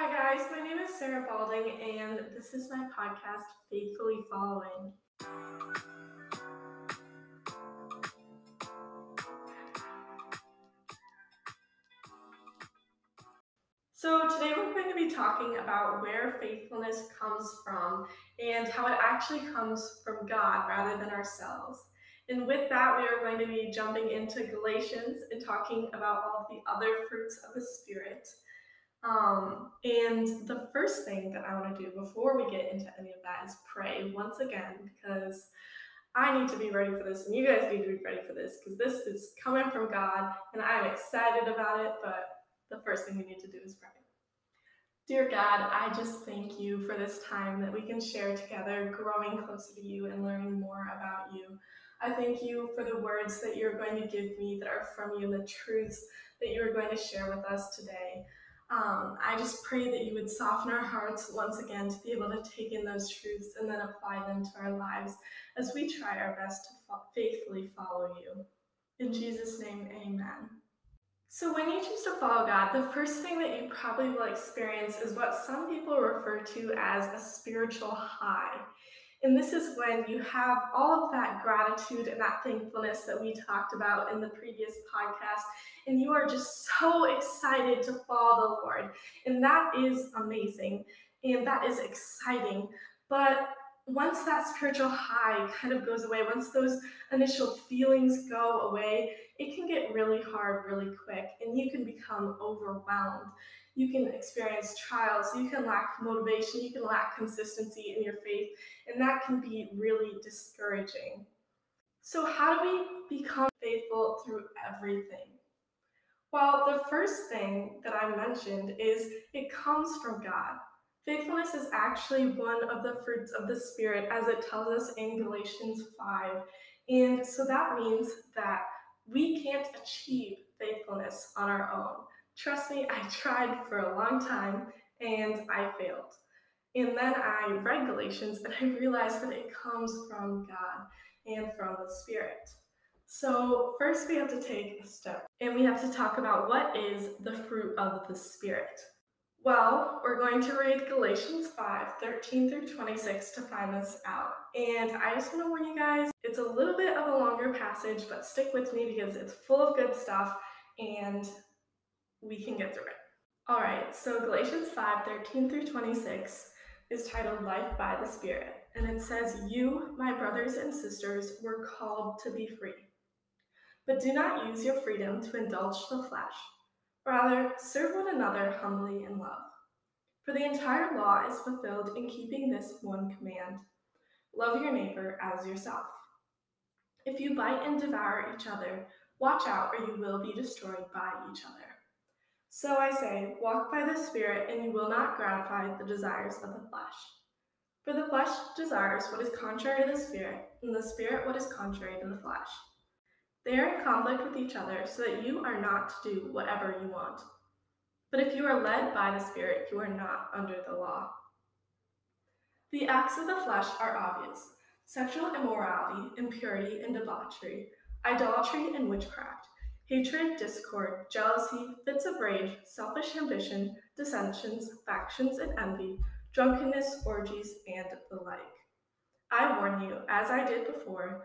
Hi, guys. My name is Sarah Balding, and this is my podcast, Faithfully Following. So, today we're going to be talking about where faithfulness comes from and how it actually comes from God rather than ourselves. And with that, we are going to be jumping into Galatians and talking about all the other fruits of the Spirit. Um, and the first thing that I want to do before we get into any of that is pray once again because I need to be ready for this and you guys need to be ready for this because this is coming from God and I'm excited about it. But the first thing we need to do is pray. Dear God, I just thank you for this time that we can share together, growing closer to you and learning more about you. I thank you for the words that you're going to give me that are from you, the truths that you are going to share with us today. Um, I just pray that you would soften our hearts once again to be able to take in those truths and then apply them to our lives as we try our best to fo- faithfully follow you. In Jesus' name, amen. So, when you choose to follow God, the first thing that you probably will experience is what some people refer to as a spiritual high. And this is when you have all of that gratitude and that thankfulness that we talked about in the previous podcast, and you are just so excited to follow the Lord. And that is amazing, and that is exciting. But once that spiritual high kind of goes away, once those initial feelings go away, it can get really hard really quick, and you can become overwhelmed you can experience trials, you can lack motivation, you can lack consistency in your faith, and that can be really discouraging. So, how do we become faithful through everything? Well, the first thing that I mentioned is it comes from God. Faithfulness is actually one of the fruits of the Spirit, as it tells us in Galatians 5. And so that means that we can't achieve faithfulness on our own. Trust me, I tried for a long time and I failed. And then I read Galatians and I realized that it comes from God and from the Spirit. So, first we have to take a step and we have to talk about what is the fruit of the Spirit. Well, we're going to read Galatians 5 13 through 26 to find this out. And I just want to warn you guys, it's a little bit of a longer passage, but stick with me because it's full of good stuff and we can get through it. All right, so Galatians 5 13 through 26 is titled Life by the Spirit, and it says, You, my brothers and sisters, were called to be free. But do not use your freedom to indulge the flesh. Rather, serve one another humbly in love. For the entire law is fulfilled in keeping this one command love your neighbor as yourself. If you bite and devour each other, watch out or you will be destroyed by each other. So I say, walk by the Spirit, and you will not gratify the desires of the flesh. For the flesh desires what is contrary to the Spirit, and the Spirit what is contrary to the flesh. They are in conflict with each other, so that you are not to do whatever you want. But if you are led by the Spirit, you are not under the law. The acts of the flesh are obvious sexual immorality, impurity and debauchery, idolatry and witchcraft hatred, discord, jealousy, fits of rage, selfish ambition, dissensions, factions, and envy, drunkenness, orgies, and the like. I warn you, as I did before,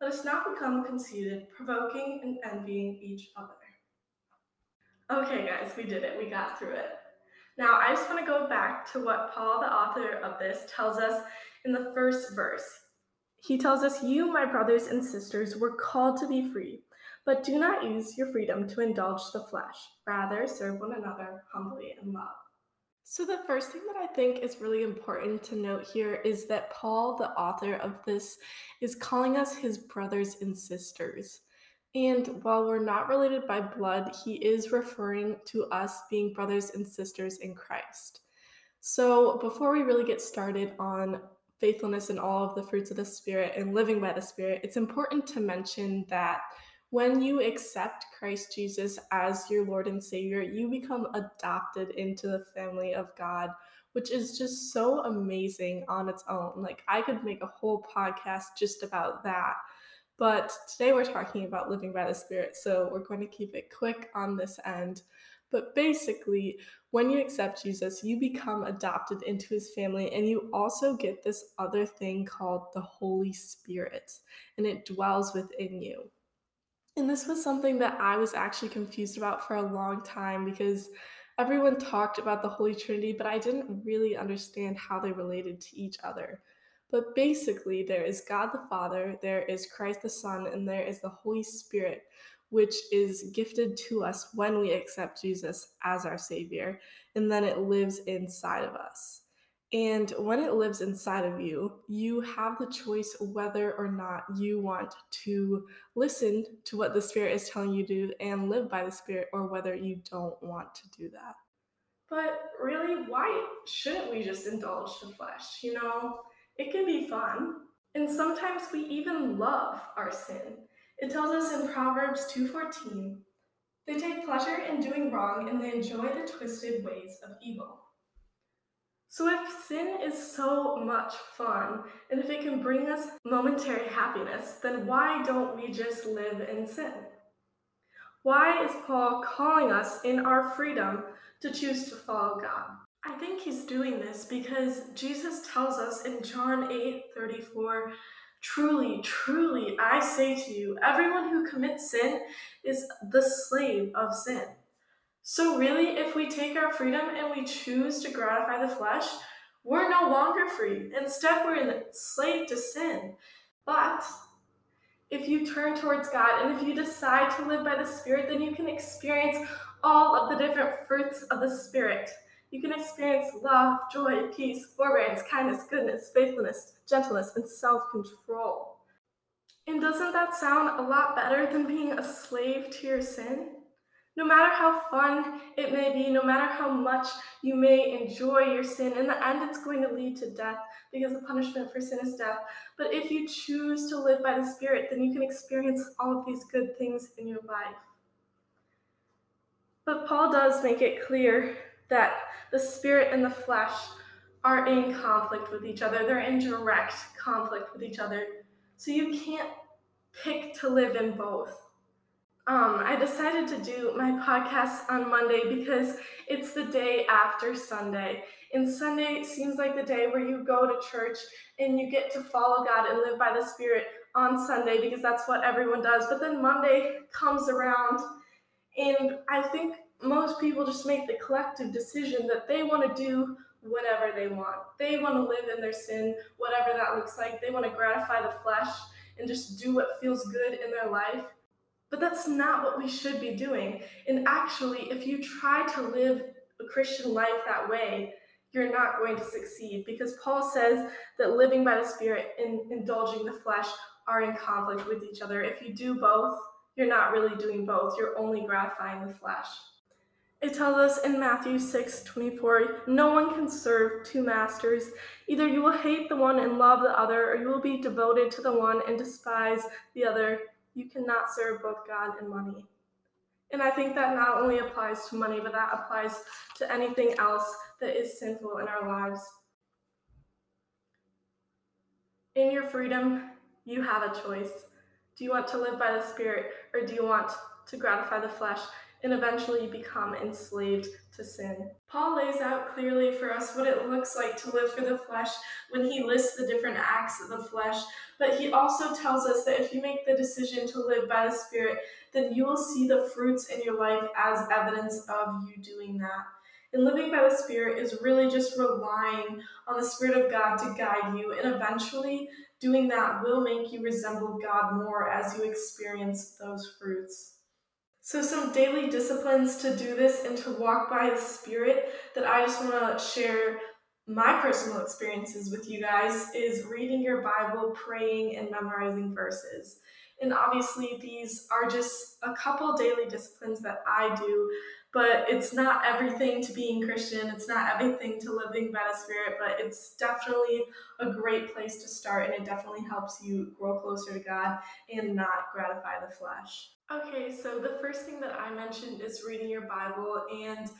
Let us not become conceited, provoking and envying each other. Okay, guys, we did it. We got through it. Now, I just want to go back to what Paul, the author of this, tells us in the first verse. He tells us, You, my brothers and sisters, were called to be free. But do not use your freedom to indulge the flesh. Rather, serve one another humbly in love. So, the first thing that I think is really important to note here is that Paul, the author of this, is calling us his brothers and sisters. And while we're not related by blood, he is referring to us being brothers and sisters in Christ. So, before we really get started on faithfulness and all of the fruits of the Spirit and living by the Spirit, it's important to mention that when you accept Christ Jesus as your Lord and Savior, you become adopted into the family of God, which is just so amazing on its own. Like, I could make a whole podcast just about that. But today we're talking about living by the Spirit, so we're going to keep it quick on this end. But basically, when you accept Jesus, you become adopted into his family, and you also get this other thing called the Holy Spirit, and it dwells within you. And this was something that I was actually confused about for a long time because everyone talked about the Holy Trinity, but I didn't really understand how they related to each other. But basically, there is God the Father, there is Christ the Son, and there is the Holy Spirit, which is gifted to us when we accept Jesus as our Savior, and then it lives inside of us. And when it lives inside of you, you have the choice whether or not you want to listen to what the Spirit is telling you to do and live by the Spirit, or whether you don't want to do that. But really, why shouldn't we just indulge the flesh? You know, it can be fun, and sometimes we even love our sin. It tells us in Proverbs 2:14, they take pleasure in doing wrong and they enjoy the twisted ways of evil. So if sin is so much fun, and if it can bring us momentary happiness, then why don't we just live in sin? Why is Paul calling us in our freedom to choose to follow God? I think he's doing this because Jesus tells us in John 8 34, truly, truly, I say to you, everyone who commits sin is the slave of sin. So, really, if we take our freedom and we choose to gratify the flesh, we're no longer free. Instead, we're enslaved to sin. But if you turn towards God and if you decide to live by the Spirit, then you can experience all of the different fruits of the Spirit. You can experience love, joy, peace, forbearance, kindness, goodness, faithfulness, gentleness, and self control. And doesn't that sound a lot better than being a slave to your sin? No matter how fun it may be, no matter how much you may enjoy your sin, in the end it's going to lead to death because the punishment for sin is death. But if you choose to live by the Spirit, then you can experience all of these good things in your life. But Paul does make it clear that the spirit and the flesh are in conflict with each other. They're in direct conflict with each other. So you can't pick to live in both. Um, I decided to do my podcast on Monday because it's the day after Sunday. And Sunday seems like the day where you go to church and you get to follow God and live by the Spirit on Sunday because that's what everyone does. But then Monday comes around, and I think most people just make the collective decision that they want to do whatever they want. They want to live in their sin, whatever that looks like. They want to gratify the flesh and just do what feels good in their life. But that's not what we should be doing. And actually, if you try to live a Christian life that way, you're not going to succeed because Paul says that living by the Spirit and indulging the flesh are in conflict with each other. If you do both, you're not really doing both, you're only gratifying the flesh. It tells us in Matthew 6 24, no one can serve two masters. Either you will hate the one and love the other, or you will be devoted to the one and despise the other. You cannot serve both God and money. And I think that not only applies to money, but that applies to anything else that is sinful in our lives. In your freedom, you have a choice. Do you want to live by the Spirit, or do you want to gratify the flesh? And eventually become enslaved to sin. Paul lays out clearly for us what it looks like to live for the flesh when he lists the different acts of the flesh, but he also tells us that if you make the decision to live by the Spirit, then you will see the fruits in your life as evidence of you doing that. And living by the Spirit is really just relying on the Spirit of God to guide you, and eventually doing that will make you resemble God more as you experience those fruits. So, some daily disciplines to do this and to walk by the Spirit that I just want to share my personal experiences with you guys is reading your Bible, praying, and memorizing verses. And obviously, these are just a couple daily disciplines that I do. But it's not everything to being Christian. It's not everything to living by the Spirit, but it's definitely a great place to start, and it definitely helps you grow closer to God and not gratify the flesh. Okay, so the first thing that I mentioned is reading your Bible, and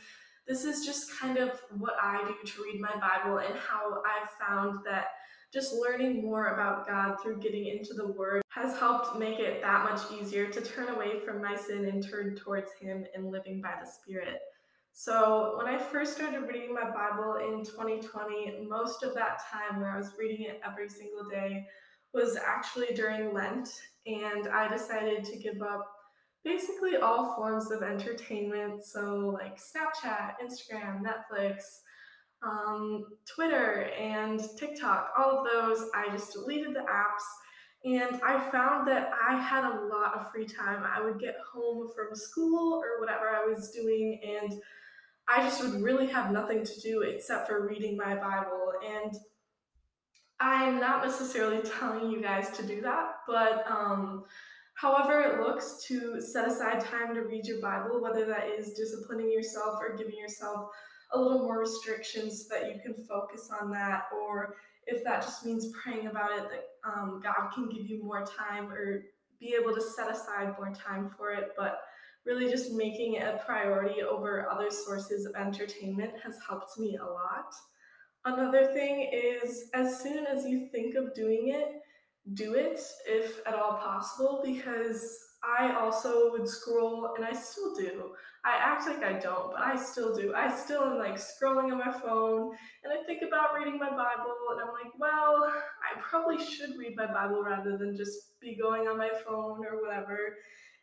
this is just kind of what I do to read my Bible and how I've found that just learning more about God through getting into the Word has helped make it that much easier to turn away from my sin and turn towards Him and living by the Spirit. So, when I first started reading my Bible in 2020, most of that time where I was reading it every single day was actually during Lent, and I decided to give up basically all forms of entertainment. So, like Snapchat, Instagram, Netflix, um, Twitter, and TikTok, all of those, I just deleted the apps. And I found that I had a lot of free time. I would get home from school or whatever I was doing, and I just would really have nothing to do except for reading my Bible. And I'm not necessarily telling you guys to do that, but um, however it looks to set aside time to read your Bible, whether that is disciplining yourself or giving yourself a little more restrictions so that you can focus on that, or if that just means praying about it, that um, God can give you more time or be able to set aside more time for it. But really, just making it a priority over other sources of entertainment has helped me a lot. Another thing is, as soon as you think of doing it, do it if at all possible because I also would scroll and I still do. I act like I don't, but I still do. I still am like scrolling on my phone and I think about reading my Bible and I'm like, well, I probably should read my Bible rather than just be going on my phone or whatever.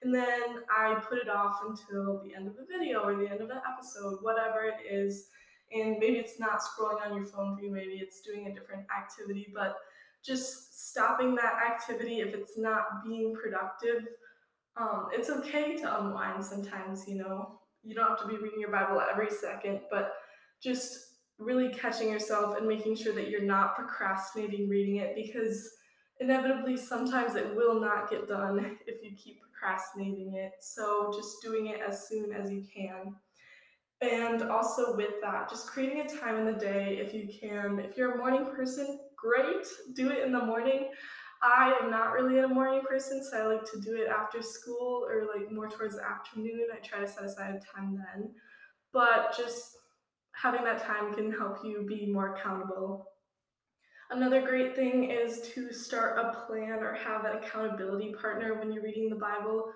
And then I put it off until the end of the video or the end of the episode, whatever it is. And maybe it's not scrolling on your phone for you, maybe it's doing a different activity, but just stopping that activity if it's not being productive. Um, it's okay to unwind sometimes, you know. You don't have to be reading your Bible every second, but just really catching yourself and making sure that you're not procrastinating reading it because inevitably sometimes it will not get done if you keep procrastinating it. So just doing it as soon as you can. And also with that, just creating a time in the day if you can. If you're a morning person, great, do it in the morning. I am not really a morning person, so I like to do it after school or like more towards the afternoon. I try to set aside time then. But just having that time can help you be more accountable. Another great thing is to start a plan or have an accountability partner when you're reading the Bible.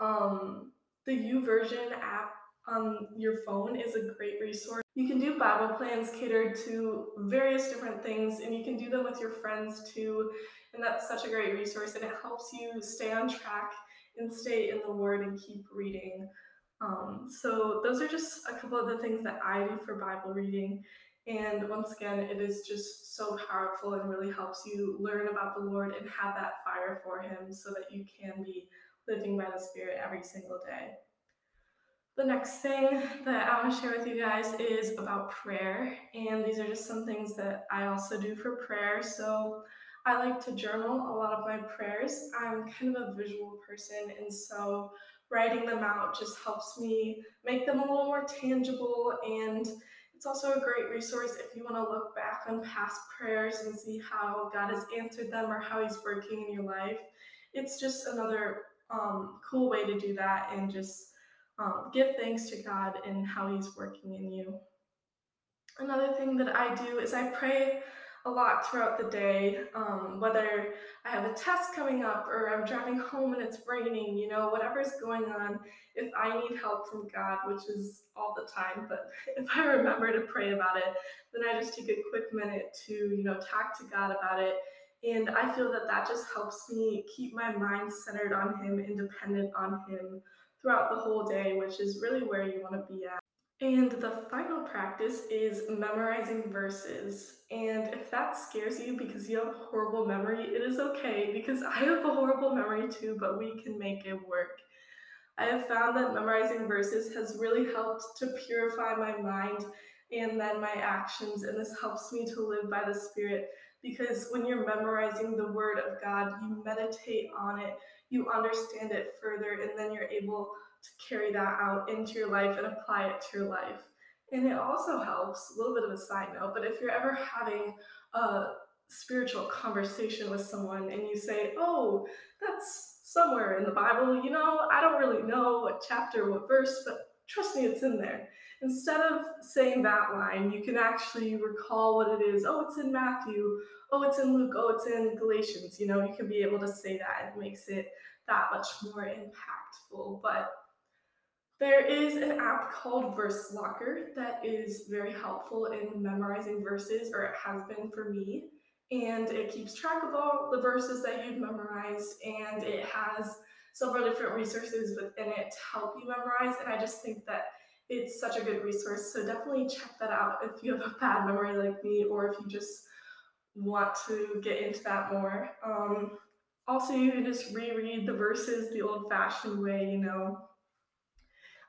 Um, the YouVersion app on your phone is a great resource. You can do Bible plans catered to various different things, and you can do them with your friends too. And that's such a great resource, and it helps you stay on track and stay in the Word and keep reading. Um, so, those are just a couple of the things that I do for Bible reading. And once again, it is just so powerful and really helps you learn about the Lord and have that fire for Him so that you can be living by the Spirit every single day. The next thing that I want to share with you guys is about prayer. And these are just some things that I also do for prayer. So I like to journal a lot of my prayers. I'm kind of a visual person, and so writing them out just helps me make them a little more tangible. And it's also a great resource if you want to look back on past prayers and see how God has answered them or how He's working in your life. It's just another um, cool way to do that and just um, give thanks to God and how He's working in you. Another thing that I do is I pray a lot throughout the day, um, whether I have a test coming up or I'm driving home and it's raining, you know, whatever's going on. If I need help from God, which is all the time, but if I remember to pray about it, then I just take a quick minute to, you know, talk to God about it. And I feel that that just helps me keep my mind centered on Him and dependent on Him throughout the whole day, which is really where you want to be at. And the final practice is memorizing verses. And if that scares you because you have a horrible memory, it is okay because I have a horrible memory too, but we can make it work. I have found that memorizing verses has really helped to purify my mind and then my actions, and this helps me to live by the Spirit because when you're memorizing the Word of God, you meditate on it, you understand it further, and then you're able to carry that out into your life and apply it to your life. And it also helps, a little bit of a side note, but if you're ever having a spiritual conversation with someone and you say, Oh, that's somewhere in the Bible, you know, I don't really know what chapter, what verse, but trust me, it's in there. Instead of saying that line, you can actually recall what it is. Oh, it's in Matthew. Oh, it's in Luke. Oh, it's in Galatians. You know, you can be able to say that. It makes it that much more impactful. But there is an app called Verse Locker that is very helpful in memorizing verses, or it has been for me. And it keeps track of all the verses that you've memorized, and it has several different resources within it to help you memorize. And I just think that it's such a good resource. So definitely check that out if you have a bad memory like me, or if you just want to get into that more. Um, also, you can just reread the verses the old fashioned way, you know.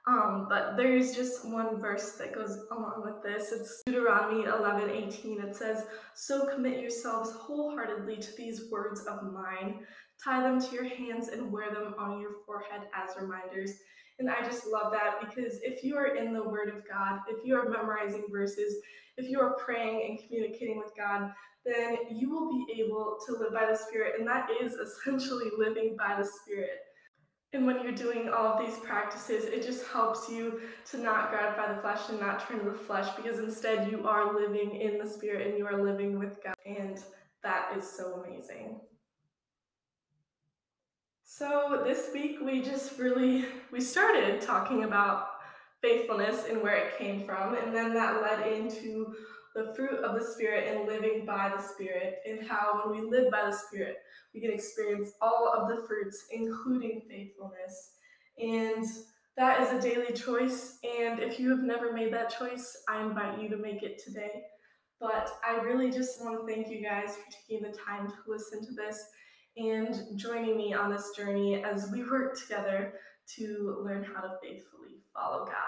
Um, but there's just one verse that goes along with this. It's Deuteronomy 11 18. It says, So commit yourselves wholeheartedly to these words of mine, tie them to your hands, and wear them on your forehead as reminders. And I just love that because if you are in the Word of God, if you are memorizing verses, if you are praying and communicating with God, then you will be able to live by the Spirit. And that is essentially living by the Spirit. And when you're doing all of these practices, it just helps you to not gratify the flesh and not turn to the flesh because instead you are living in the Spirit and you are living with God. And that is so amazing. So this week we just really we started talking about faithfulness and where it came from and then that led into the fruit of the spirit and living by the spirit and how when we live by the spirit we can experience all of the fruits including faithfulness. And that is a daily choice and if you have never made that choice I invite you to make it today. But I really just want to thank you guys for taking the time to listen to this and joining me on this journey as we work together to learn how to faithfully follow God.